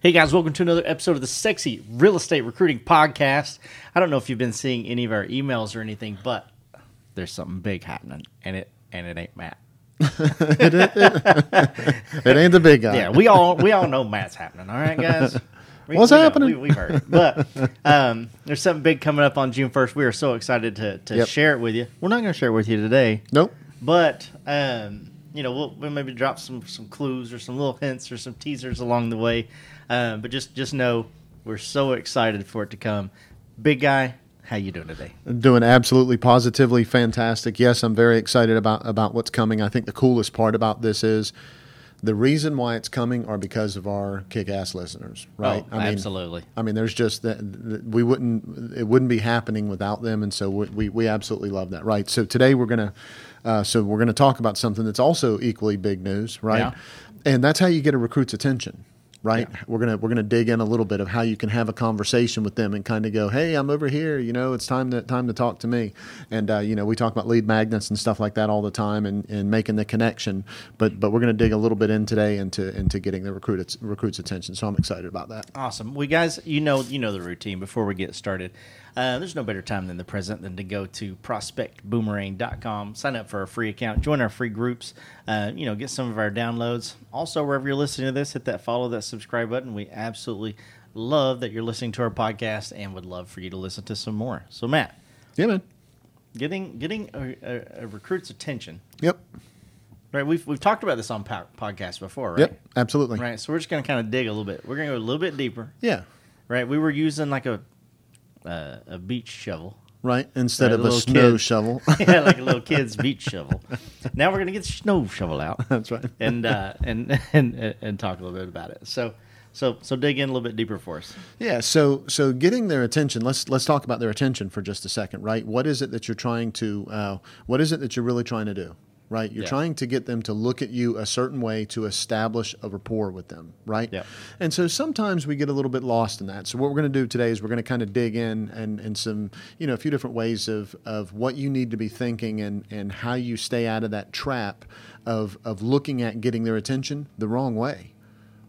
Hey guys, welcome to another episode of the Sexy Real Estate Recruiting Podcast. I don't know if you've been seeing any of our emails or anything, but there's something big happening, and it and it ain't Matt. It ain't the big guy. Yeah, we all we all know Matt's happening. All right, guys. We, What's we happening? we, we've heard, it. but um, there's something big coming up on June 1st. We are so excited to to Yep. share it with you. We're not going to share it with you today, Nope. but um, you know we'll, we'll maybe drop some some clues or some little hints or some teasers along the way. Um, but just just know we're so excited for it to come. Big guy, how you doing today? Doing absolutely positively fantastic. Yes, I'm very excited about about what's coming. I think the coolest part about this is the reason why it's coming are because of our kick-ass listeners, right? Oh, I mean, absolutely. I mean, there's just that we wouldn't it wouldn't be happening without them, and so we we, we absolutely love that, right? So today we're gonna uh, so we're gonna talk about something that's also equally big news, right? Yeah. And that's how you get a recruit's attention. Right, we're gonna we're gonna dig in a little bit of how you can have a conversation with them and kind of go, hey, I'm over here, you know, it's time to time to talk to me, and uh, you know, we talk about lead magnets and stuff like that all the time, and, and making the connection, but but we're gonna dig a little bit in today into into getting the recruits recruits attention, so I'm excited about that. Awesome. We guys, you know, you know the routine. Before we get started, uh, there's no better time than the present than to go to prospectboomerang.com, sign up for a free account, join our free groups, uh, you know, get some of our downloads. Also, wherever you're listening to this, hit that follow, that subscribe button. We absolutely love that you're listening to our podcast and would love for you to listen to some more. So, Matt, Yeah, man. getting getting a, a, a recruit's attention, Yep. right? We've we've talked about this on po- podcasts before, right? Yep. Absolutely. Right. So we're just gonna kind of dig a little bit. We're gonna go a little bit deeper. Yeah. Right, we were using like a uh, a beach shovel, Right. Instead Right, of a a snow kid. shovel. yeah, like a little kid's beach shovel. Now we're gonna get the snow shovel out That's right. and uh, and and and talk a little bit about it. So so so dig in a little bit deeper for us. Yeah. So so getting their attention. Let's let's talk about their attention for just a second. Right. What is it that you're trying to? Uh, what is it that you're really trying to do? Right. You're Yeah. trying to get them to look at you a certain way to establish a rapport with them. Right. Yeah. And so sometimes we get a little bit lost in that. So what we're going to do today is we're going to kind of dig in and, and some, you know, a few different ways of, of what you need to be thinking and, and how you stay out of that trap of, of looking at getting their attention the wrong way.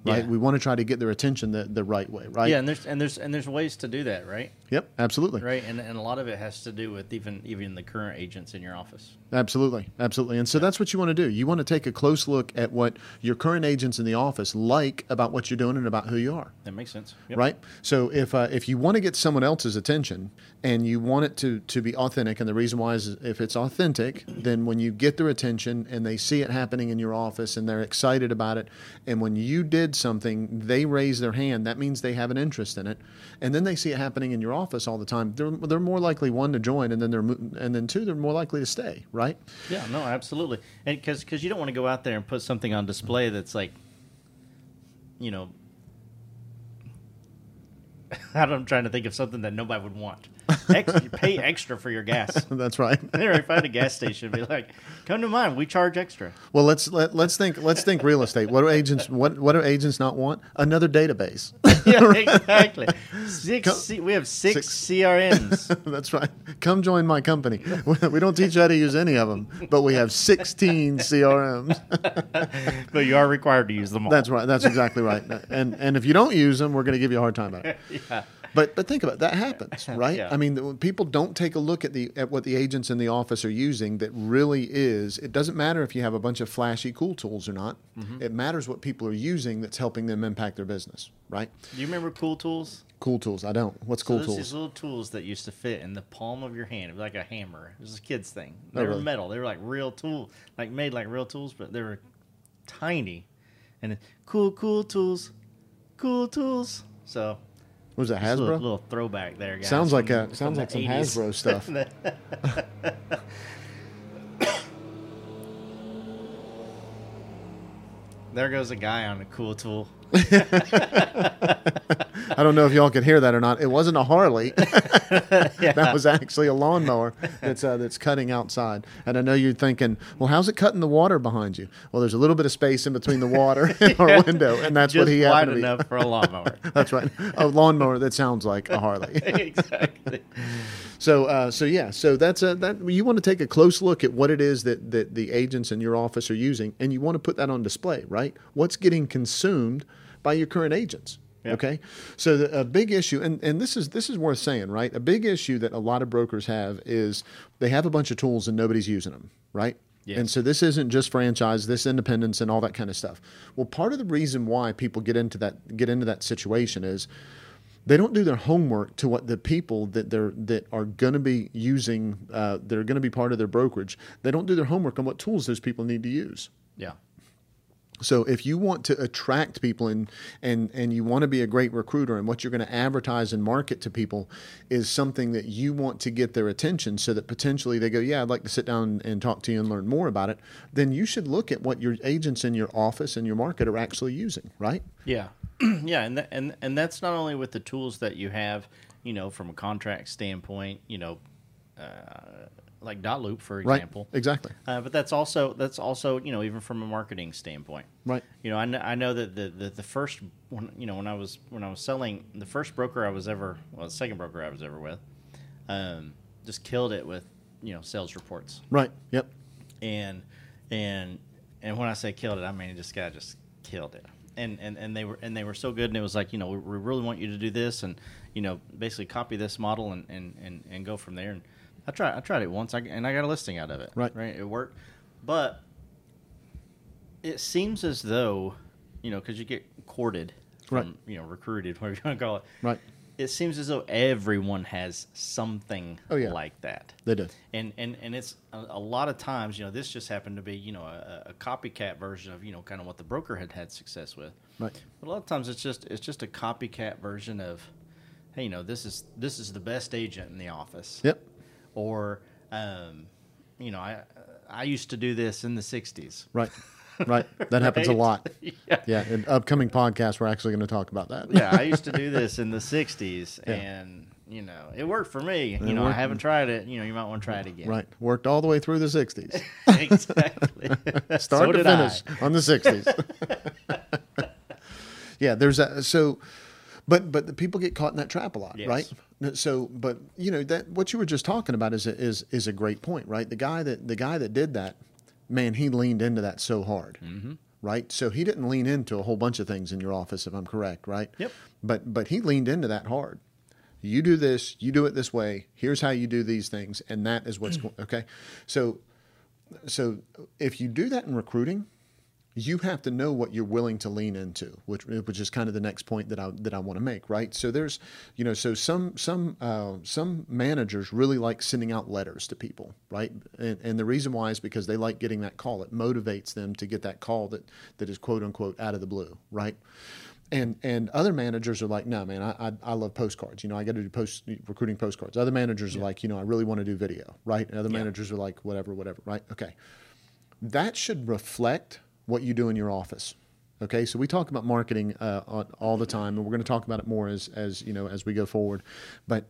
Right. Yeah. We want to try to get their attention the, the right way. Right. Yeah, and there's and there's and there's ways to do that, right? Yep. Absolutely. Right, and and a lot of it has to do with even even the current agents in your office. Absolutely, absolutely. And so that's what you want to do. You want to take a close look at what your current agents in the office like about what you're doing and about who you are. That makes sense, Yep. Right. So if uh, if you want to get someone else's attention and you want it to to be authentic, and the reason why is if it's authentic, then when you get their attention and they see it happening in your office and they're excited about it, and when you did something, they raise their hand. That means they have an interest in it, and then they see it happening in your office all the time. They're they're more likely one to join, and then they're and then two they're more likely to stay. Right. Yeah, no, absolutely, and because because you don't want to go out there and put something on display that's like, you know, I'm trying to think of something that nobody would want. Ex- you pay extra for your gas. That's right. There, if I find a gas station, be like, "Come to mine. We charge extra." Well, let's let, let's think let's think real estate. What do agents what what do agents not want? Another database. Yeah, exactly. Six. C- we have six, Six. CRMs. That's right. Come join my company. We don't teach you how to use any of them, but we have 16 CRMs. but you are required to use them all. That's right. That's exactly right. And and if you don't use them, we're going to give you a hard time about it. yeah. But but think about it. that happens, right? Yeah. I mean, the, when people don't take a look at the at what the agents in the office are using. That really is. It doesn't matter if you have a bunch of flashy, cool tools or not. Mm-hmm. It matters what people are using that's helping them impact their business, right? Do you remember Cool Tools? Cool tools. I don't. What's So cool tools? These little tools that used to fit in the palm of your hand. It was like a hammer. It was a kid's thing. They Oh, were really? metal. They were like real tool, like made like real tools, but they were tiny. And cool, cool tools, cool tools. So Was that a little, Hasbro? little throwback there, guys. Sounds like from- a- sounds like some 80s. Hasbro stuff. there goes a guy on a cool tool. I don't know if y'all could hear that or not. It wasn't a Harley. That was actually a lawnmower that's uh, that's cutting outside. And I know you're thinking, well, how's it cutting the water behind you? Well, there's a little bit of space in between the water and our window, and that's Just what he wide happened to be. enough for a lawnmower. That's right, a lawnmower that sounds like a Harley. exactly. So, uh, so yeah, so that's a, that you want to take a close look at what it is that, that the agents in your office are using, and you want to put that on display, right? What's getting consumed by your current agents, Okay, so the, a big issue, and, and this is this is worth saying, right? A big issue that a lot of brokers have is they have a bunch of tools and nobody's using them, right? Yes. And so this isn't just franchise, this independence and all that kind of stuff. Well, part of the reason why people get into that get into that situation is they don't do their homework to what the people that they're that are going to be using uh, that are going to be part of their brokerage. They don't do their homework on what tools those people need to use. Yeah. So if you want to attract people and and and you want to be a great recruiter and what you're going to advertise and market to people is something that you want to get their attention so that potentially they go, "Yeah, I'd like to sit down and talk to you and learn more about it." Then you should look at what your agents in your office and your market are actually using, right? Yeah, yeah, and th- and and that's not only with the tools that you have, you know, from a contract standpoint, you know, uh, like dotloop for Right. example, Exactly. uh, but that's also that's also you know even from a marketing standpoint, Right. You know, I know, I know that the, the the first one, you know, when I was when I was selling the first broker I was ever, well, the second broker I was ever with, um, just killed it with you know sales reports Right. Yep. and and and when I say killed it, I mean this guy just killed it. And, and and they were and they were so good, and it was like you know we, we really want you to do this, and you know basically copy this model and, and, and, and go from there. And I tried I tried it once, I, and I got a listing out of it. Right. right, it worked, but it seems as though you know because you get courted, from, Right. You know, recruited, whatever you want to call it. Right. It seems as though everyone has something Oh, yeah. like that They do. and and and it's a, a lot of times you know this just happened to be you know a, a copycat version of you know kind of what the broker had had success with Right. but a lot of times it's just it's just a copycat version of hey you know this is this is the best agent in the office Yep. Or um, you know i i used to do this in the 60s Right. Right. That happens a lot. yeah Yeah. In upcoming podcasts, we're actually going to talk about that. yeah i used to do this in the 60s Yeah. and you know it worked for me It you know i haven't tried it you know you might want to try it again Right. Worked all the way through the 60s. exactly Start So to did I. finish on the 60s. yeah, there's a so but but the people get caught in that trap a lot, Yes. right? So but you know that what you were just talking about is a, is is a great point, right? The guy that the guy that did that, man, he leaned into that so hard. Mm-hmm. Right? So he didn't lean into a whole bunch of things in your office if I'm correct, right? Yep. But but he leaned into that hard. You do this, you do it this way. Here's how you do these things and that is what's going okay. So so if you do that in recruiting, you have to know what you're willing to lean into, which which is kind of the next point that I that I want to make, right? So there's, you know, so some some uh, some managers really like sending out letters to people, right? And, and the reason why is because they like getting that call. It motivates them to get that call that that is quote unquote out of the blue, right? And and other managers are like, no, man, I I, I love postcards. You know, I got to do post recruiting postcards. Other managers are like, you know, I really want to do video, right? And other Yeah. managers are like, whatever, whatever, right? Okay that should reflect what you do in your office. Okay, so we talk about marketing uh, all the time, and we're going to talk about it more as as you know as we go forward. But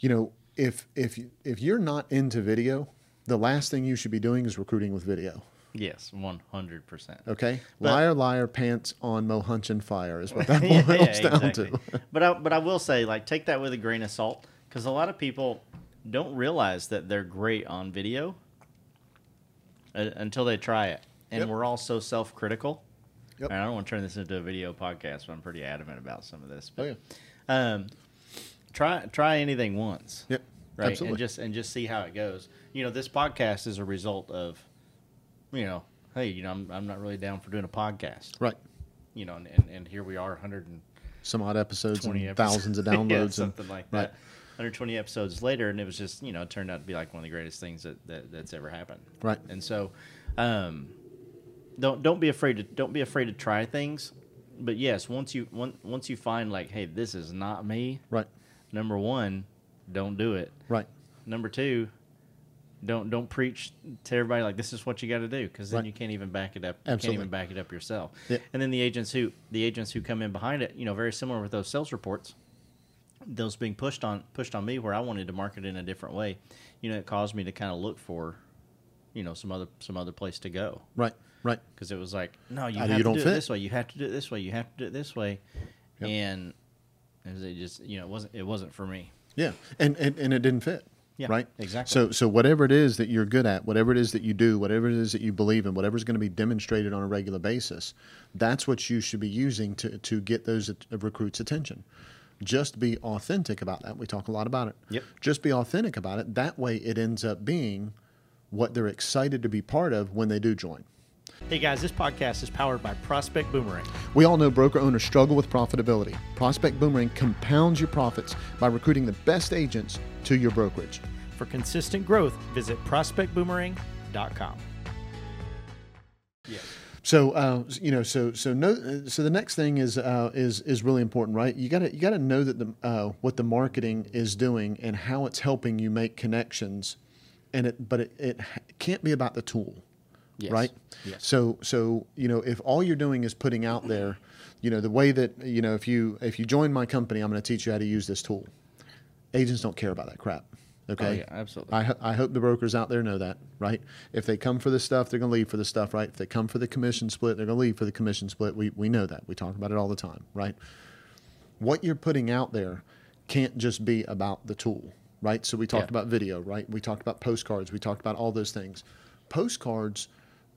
you know, if if you- if you're not into video, the last thing you should be doing is recruiting with video. yes 100% Okay, But- liar, liar, pants on Mo Hunchin fire is what that Yeah, boils yeah, down exactly. to. but I, but I will say, like, take that with a grain of salt because a lot of people don't realize that they're great on video uh, until they try it, and Yep. we're all so self-critical. Yep. And I don't want to turn this into a video podcast, but I'm pretty adamant about some of this. Oh But, yeah, um, try try anything once. yep, Right, absolutely. and just and just see how it goes. You know, this podcast is a result of, you know, hey, you know, I'm I'm not really down for doing a podcast. right. You know, and, and, and here we are, 100 and Some odd episodes and 20 thousands of downloads yeah, and something like right. that. 120 episodes later, and it was just you know it turned out to be like one of the greatest things that, that that's ever happened. Right. And so, um, don't don't be afraid to don't be afraid to try things. But yes, once you once once you find like, hey, this is not me. right, Number one, don't do it. right, Number two, don't don't preach to everybody like this is what you got to do because then Right. you can't even back it up. You can't even back it up yourself. Yeah. And then the agents who the agents who come in behind it, you know, very similar with those sales reports, those being pushed on pushed on me where I wanted to market in a different way. You know, it caused me to kind of look for, you know, some other some other place to go right, right. because it was like, no, you Either have you to don't do fit. it this way. You have to do it this way. You have to do it this way. Yep. And it was it just you know it wasn't it wasn't for me. Yeah, and, and and it didn't fit. Yeah, right? exactly. So, so whatever it is that you're good at, whatever it is that you do, whatever it is that you believe in, whatever's going to be demonstrated on a regular basis, that's what you should be using to to get those at- uh, recruits' attention. Just be authentic about that. We talk a lot about it. Yep. Just be authentic about it. That way, it ends up being what they're excited to be part of when they do join. Hey guys, this podcast is powered by Prospect Boomerang. We all know broker owners struggle with profitability. Prospect Boomerang compounds your profits by recruiting the best agents to your brokerage. For consistent growth, visit prospectboomerang.com. Yeah. So uh, you know, so so no, so the next thing is uh, is is really important, right? You got to you got to know that the uh, what the marketing is doing and how it's helping you make connections, and it but it, it can't be about the tool, Yes. right? Yes. So so you know, if all you're doing is putting out there, you know, the way that you know, if you if you join my company, I'm going to teach you how to use this tool. Agents don't care about that crap. Oh, okay. Oh, yeah, absolutely. I, ho- I hope the brokers out there know that, right? If they come for the stuff, they're going to leave for the stuff, right? If they come for the commission split, they're going to leave for the commission split. We, we know that. We talk about it all the time, right? What you're putting out there can't just be about the tool, right? So we talked Yeah. about video, right? We talked about postcards. We talked about all those things. Postcards,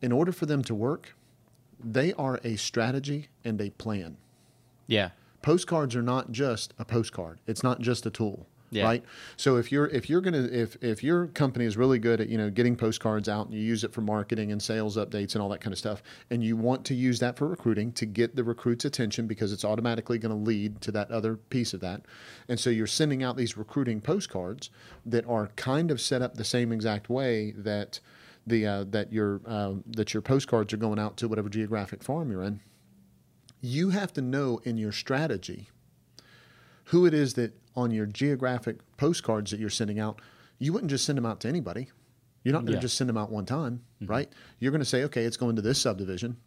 in order for them to work, they are a strategy and a plan Yeah. postcards are not just a postcard it's not just a tool Yeah. right so if you're if you're gonna if if your company is really good at you know getting postcards out and you use it for marketing and sales updates and all that kind of stuff and you want to use that for recruiting to get the recruit's attention because it's automatically going to lead to that other piece of that and so you're sending out these recruiting postcards that are kind of set up the same exact way that the uh, that your uh, that your postcards are going out to whatever geographic farm you're in you have to know in your strategy who it is that on your geographic postcards that you're sending out, you wouldn't just send them out to anybody. You're not going to Yeah. just send them out one time, right? You're going to say, okay, it's going to this subdivision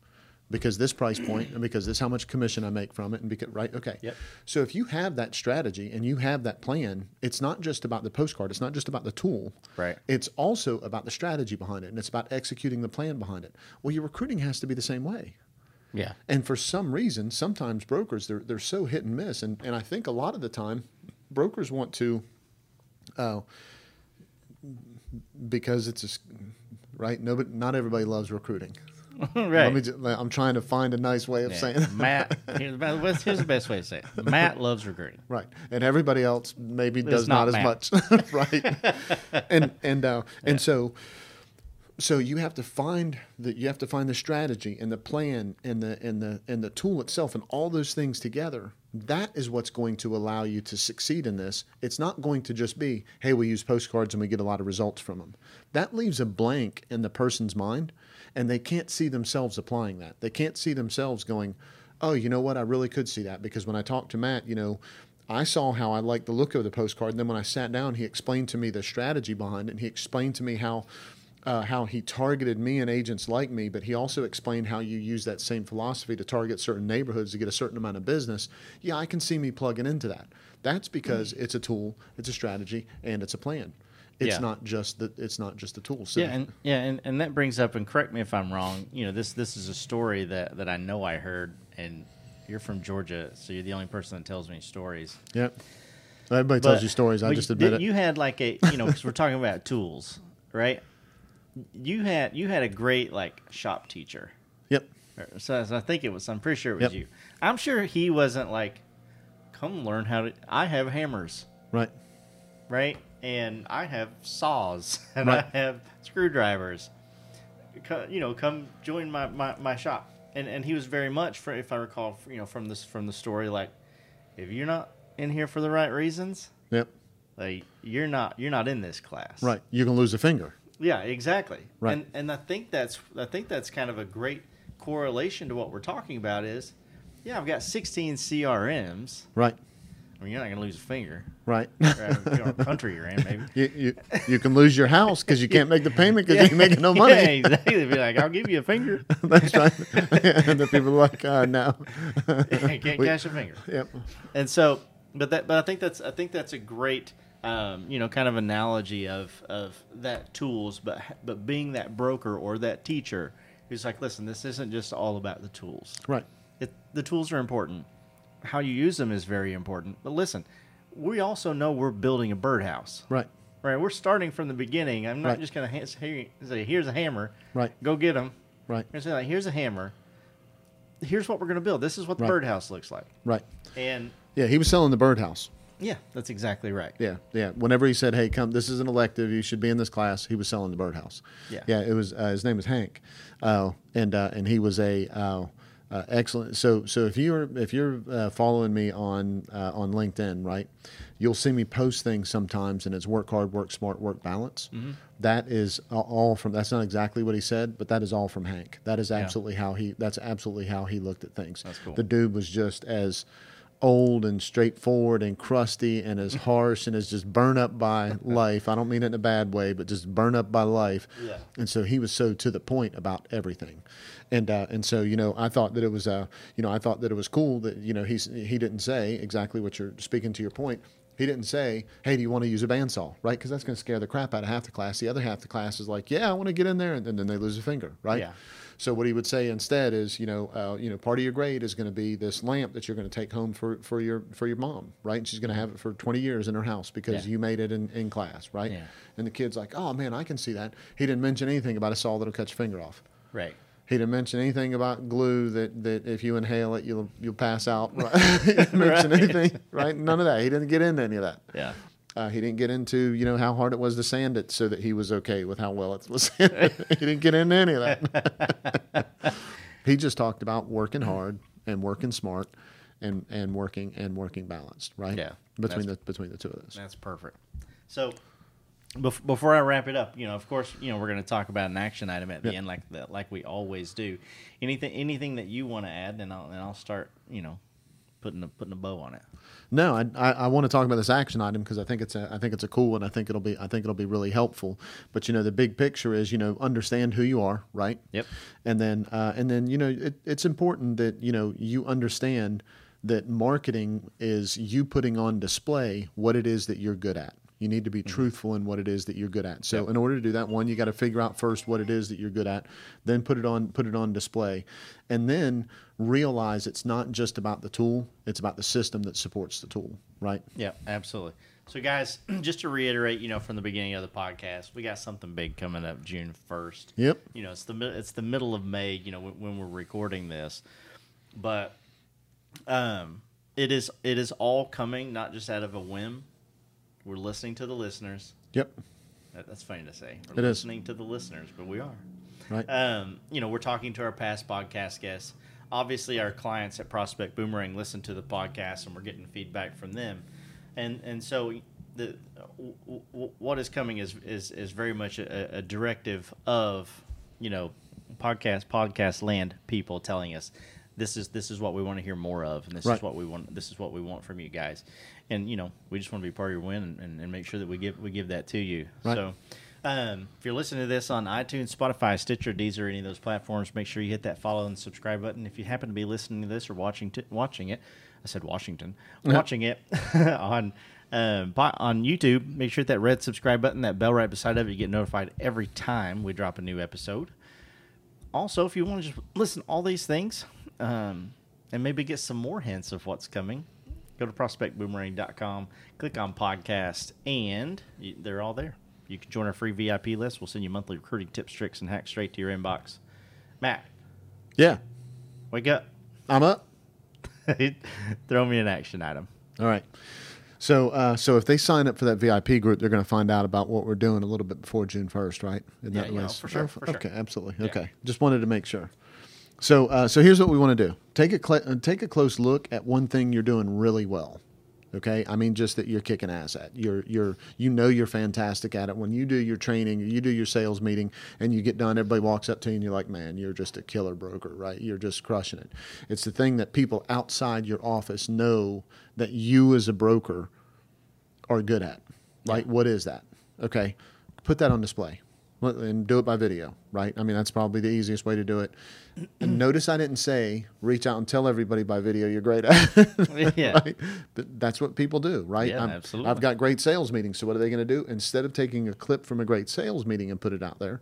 because this price point and because this how much commission I make from it and because right okay. Yep. So if you have that strategy and you have that plan, it's not just about the postcard, it's not just about the tool. Right. It's also about the strategy behind it and it's about executing the plan behind it. Well, your recruiting has to be the same way. Yeah. And for some reason, sometimes brokers they're they're so hit and miss, and and I think a lot of the time, brokers want to, uh, because it's a right. Nobody, not everybody loves recruiting. right. Let me. Just, I'm trying to find a nice way of Yeah. saying that. Matt, here's, the best- here's the best way to say it. Matt loves recruiting. Right, and everybody else maybe It's does not not, as much, right? and and uh, and so, so you have to find that you have to find the strategy and the plan and the and the and the tool itself and all those things together. That is what's going to allow you to succeed in this. It's not going to just be, hey, we use postcards and we get a lot of results from them. That leaves a blank in the person's mind, and they can't see themselves applying that. They can't see themselves going, oh, you know what? I really could see that because when I talked to Matt, you know, I saw how I liked the look of the postcard. And then when I sat down, he explained to me the strategy behind it. And he explained to me how uh, how he targeted me and agents like me, but he also explained how you use that same philosophy to target certain neighborhoods to get a certain amount of business. Yeah, I can see me plugging into that. That's because it's a tool, it's a strategy, and it's a plan. It's Yeah. not just the it's not just a tool. So Yeah, and yeah, and, and that brings up, and correct me if I'm wrong. You know, this this is a story that that I know I heard, and you're from Georgia, so you're the only person that tells me stories. yeah. Everybody tells you stories. I but just admit it. You had like a you know because we're talking about tools, right? You had you had a great like shop teacher. yep. So, so I think it was. I'm pretty sure it was Yep. you. I'm sure he wasn't like, come learn how to. I have hammers, Right. right? And I have saws, and Right. I have screwdrivers. You know, come join my, my, my shop. And and he was very much, for, if I recall, you know, from this from the story, like, if you're not in here for the right reasons, Yep. like you're not you're not in this class, Right. You're gonna lose a finger. Yeah, exactly. Right. And and I think that's I think that's kind of a great correlation to what we're talking about is yeah, I've got 16 CRMs. Right. I mean, you're not going to lose a finger. Right. Or, you know, country you're in, maybe. you, you you can lose your house because you can't make the payment because you're making no money. Yeah, exactly. Be like, I'll give you a finger. That's right. and the people are like, uh, no. Can't We- cash a finger. Yep. And so, but that, but I think that's, I think that's a great, um, you know, kind of analogy of of that tools, but but being that broker or that teacher who's like, listen, this isn't just all about the tools. Right. It, the tools are important. How you use them is very important. But listen, we also know we're building a birdhouse. Right. Right. We're starting from the beginning. I'm not Right. just going to say, "Here's a hammer. Right. Go get them." Right. We're saying, like, "Here's a hammer. Here's what we're going to build. This is what the Right. birdhouse looks like." Right. And Yeah, he was selling the birdhouse. Yeah, that's exactly right. Yeah, yeah. Whenever he said, "Hey, come, this is an elective. You should be in this class," he was selling the birdhouse. Yeah. yeah. It was uh, his name was Hank, uh, and uh, and he was a uh, uh, excellent. So so if you're if you're uh, following me on uh, on LinkedIn, right, you'll see me post things sometimes, and it's work hard, work smart, work balance. Mm-hmm. That is all from. That's not exactly what he said, but that is all from Hank. That is absolutely how he. That's absolutely how he looked at things. That's cool. The dude was just as old and straightforward and crusty and as harsh and as just burn up by life. I don't mean it in a bad way, but just burn up by life. Yeah. And so he was so to the point about everything. And uh, and so you know I thought that it was uh you know I thought that it was cool that you know he's he didn't say exactly what you're speaking to your point. He didn't say, "Hey, do you want to use a bandsaw?" Right? Because that's going to scare the crap out of half the class. The other half the class is like, "Yeah, I want to get in there," and then they lose a finger. Right? Yeah. So what he would say instead is, you know, uh, you know, part of your grade is going to be this lamp that you're going to take home for, for your for your mom, right? And she's going to have it for 20 years in her house because Yeah. you made it in, in class, right? Yeah. And the kid's like, oh man, I can see that. He didn't mention anything about a saw that'll cut your finger off. Right. He didn't mention anything about glue that, that if you inhale it, you'll you'll pass out. Right? he didn't mention Right. anything, right? None of that. He didn't get into any of that. Yeah. Uh, he didn't get into you know how hard it was to sand it so that he was okay with how well it was sanded. he didn't get into any of that. he just talked about working hard and working smart and and working and working balanced, right? Yeah, between the between the two of us. That's perfect. So, bef- before I wrap it up, you know, of course, you know, we're going to talk about an action item at the end, like the, like we always do. Anything, anything that you want to add, and I'll and I'll start, you know, putting a putting a bow on it. No, I, I, I want to talk about this action item because I think it's a I think it's a cool one. I think it'll be I think it'll be really helpful. But you know, the big picture is you know understand who you are, right? Yep. And then uh, and then you know it, it's important that you know you understand that marketing is you putting on display what it is that you're good at. You need to be truthful in what it is that you're good at. So Yep. in order to do that, one you got to figure out first what it is that you're good at, then put it on put it on display, and then realize it's not just about the tool; it's about the system that supports the tool. Right? Yeah, absolutely. So, guys, just to reiterate, you know, from the beginning of the podcast, we got something big coming up June first. Yep. You know, it's the it's the middle of May. You know, when, when we're recording this, but um, it is it is all coming not just out of a whim. We're listening to the listeners. Yep. That, that's funny to say. We're It is. listening to the listeners, but we are. Right. Um, you know, we're talking to our past podcast guests. Obviously, our clients at Prospect Boomerang listen to the podcast, and we're getting feedback from them. And and so the w- w- what is coming is is is very much a, a directive of you know podcast podcast land people telling us this is this is what we want to hear more of, and this Right. is what we want. This is what we want from you guys. And you know, we just want to be part of your win and, and, and make sure that we give we give that to you. Right. So. Um, if you're listening to this on iTunes, Spotify, Stitcher, Deezer, any of those platforms, make sure you hit that follow and subscribe button. If you happen to be listening to this or watching t- watching it, I said Washington, watching it on um, on YouTube, make sure that red subscribe button, that bell right beside of it, you get notified every time we drop a new episode. Also, if you want to just listen to all these things um, and maybe get some more hints of what's coming, go to prospectboomerang.com, click on podcast, and you, they're all there. You can join our free VIP list. We'll send you monthly recruiting tips, tricks, and hacks straight to your inbox. Matt, Yeah. wake up. I'm up. Throw me an action item. All right. So, uh, so if they sign up for that VIP group, they're going to find out about what we're doing a little bit before June first, right? Isn't Yeah, that yeah, for sure, oh, for sure. Okay, absolutely. Yeah. Okay, just wanted to make sure. So, uh, so here's what we want to do: take a cl- take a close look at one thing you're doing really well. Okay, I mean just that you're kicking ass at. You're you're you know you're fantastic at it. When you do your training, you do your sales meeting, and you get done, everybody walks up to you and you're like, man, you're just a killer broker, right? You're just crushing it. It's the thing that people outside your office know that you as a broker are good at. Right? What is that? Okay, put that on display and do it by video. Right? I mean that's probably the easiest way to do it. And notice I didn't say reach out and tell everybody by video you're great at. it. Yeah. right? But that's what people do, right? Yeah, I'm- absolutely. I've got great sales meetings. So what are they going to do? Instead of taking a clip from a great sales meeting and put it out there,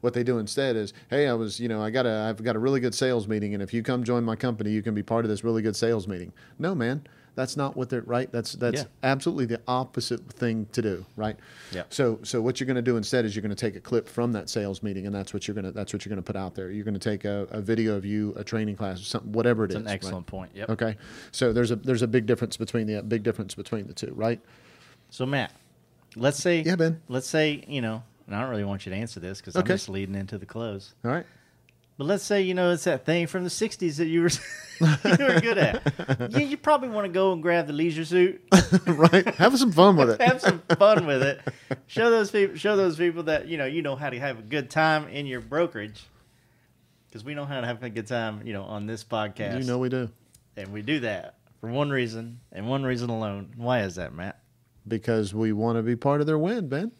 what they do instead is, hey, I was, you know, I got a, I've got a really good sales meeting, and if you come join my company, you can be part of this really good sales meeting. No, man, That's not what they're right. That's that's Yeah. absolutely the opposite thing to do, right? Yeah. So so what you're going to do instead is you're going to take a clip from that sales meeting, and that's what you're going to that's what you're going to put out there. You're going to take a, a video of you, a training class, or something, whatever it is. It's an right? excellent point. Yep. Okay. So there's a there's a big difference between the big difference between the two, right? So Matt, let's say Yeah, Ben. Let's say you know, and I don't really want you to answer this because I'm just leading into the close. All right. But let's say you know it's that thing from the '60s that you were you were good at. Yeah, you probably want to go and grab the leisure suit, right. Have some fun with it. have some fun with it. Show those people, show those people that you know you know how to have a good time in your brokerage. Because we know how to have a good time, you know, on this podcast. You know we do and we do that for one reason and one reason alone. Why is that, Matt? because we want to be part of their win, Ben.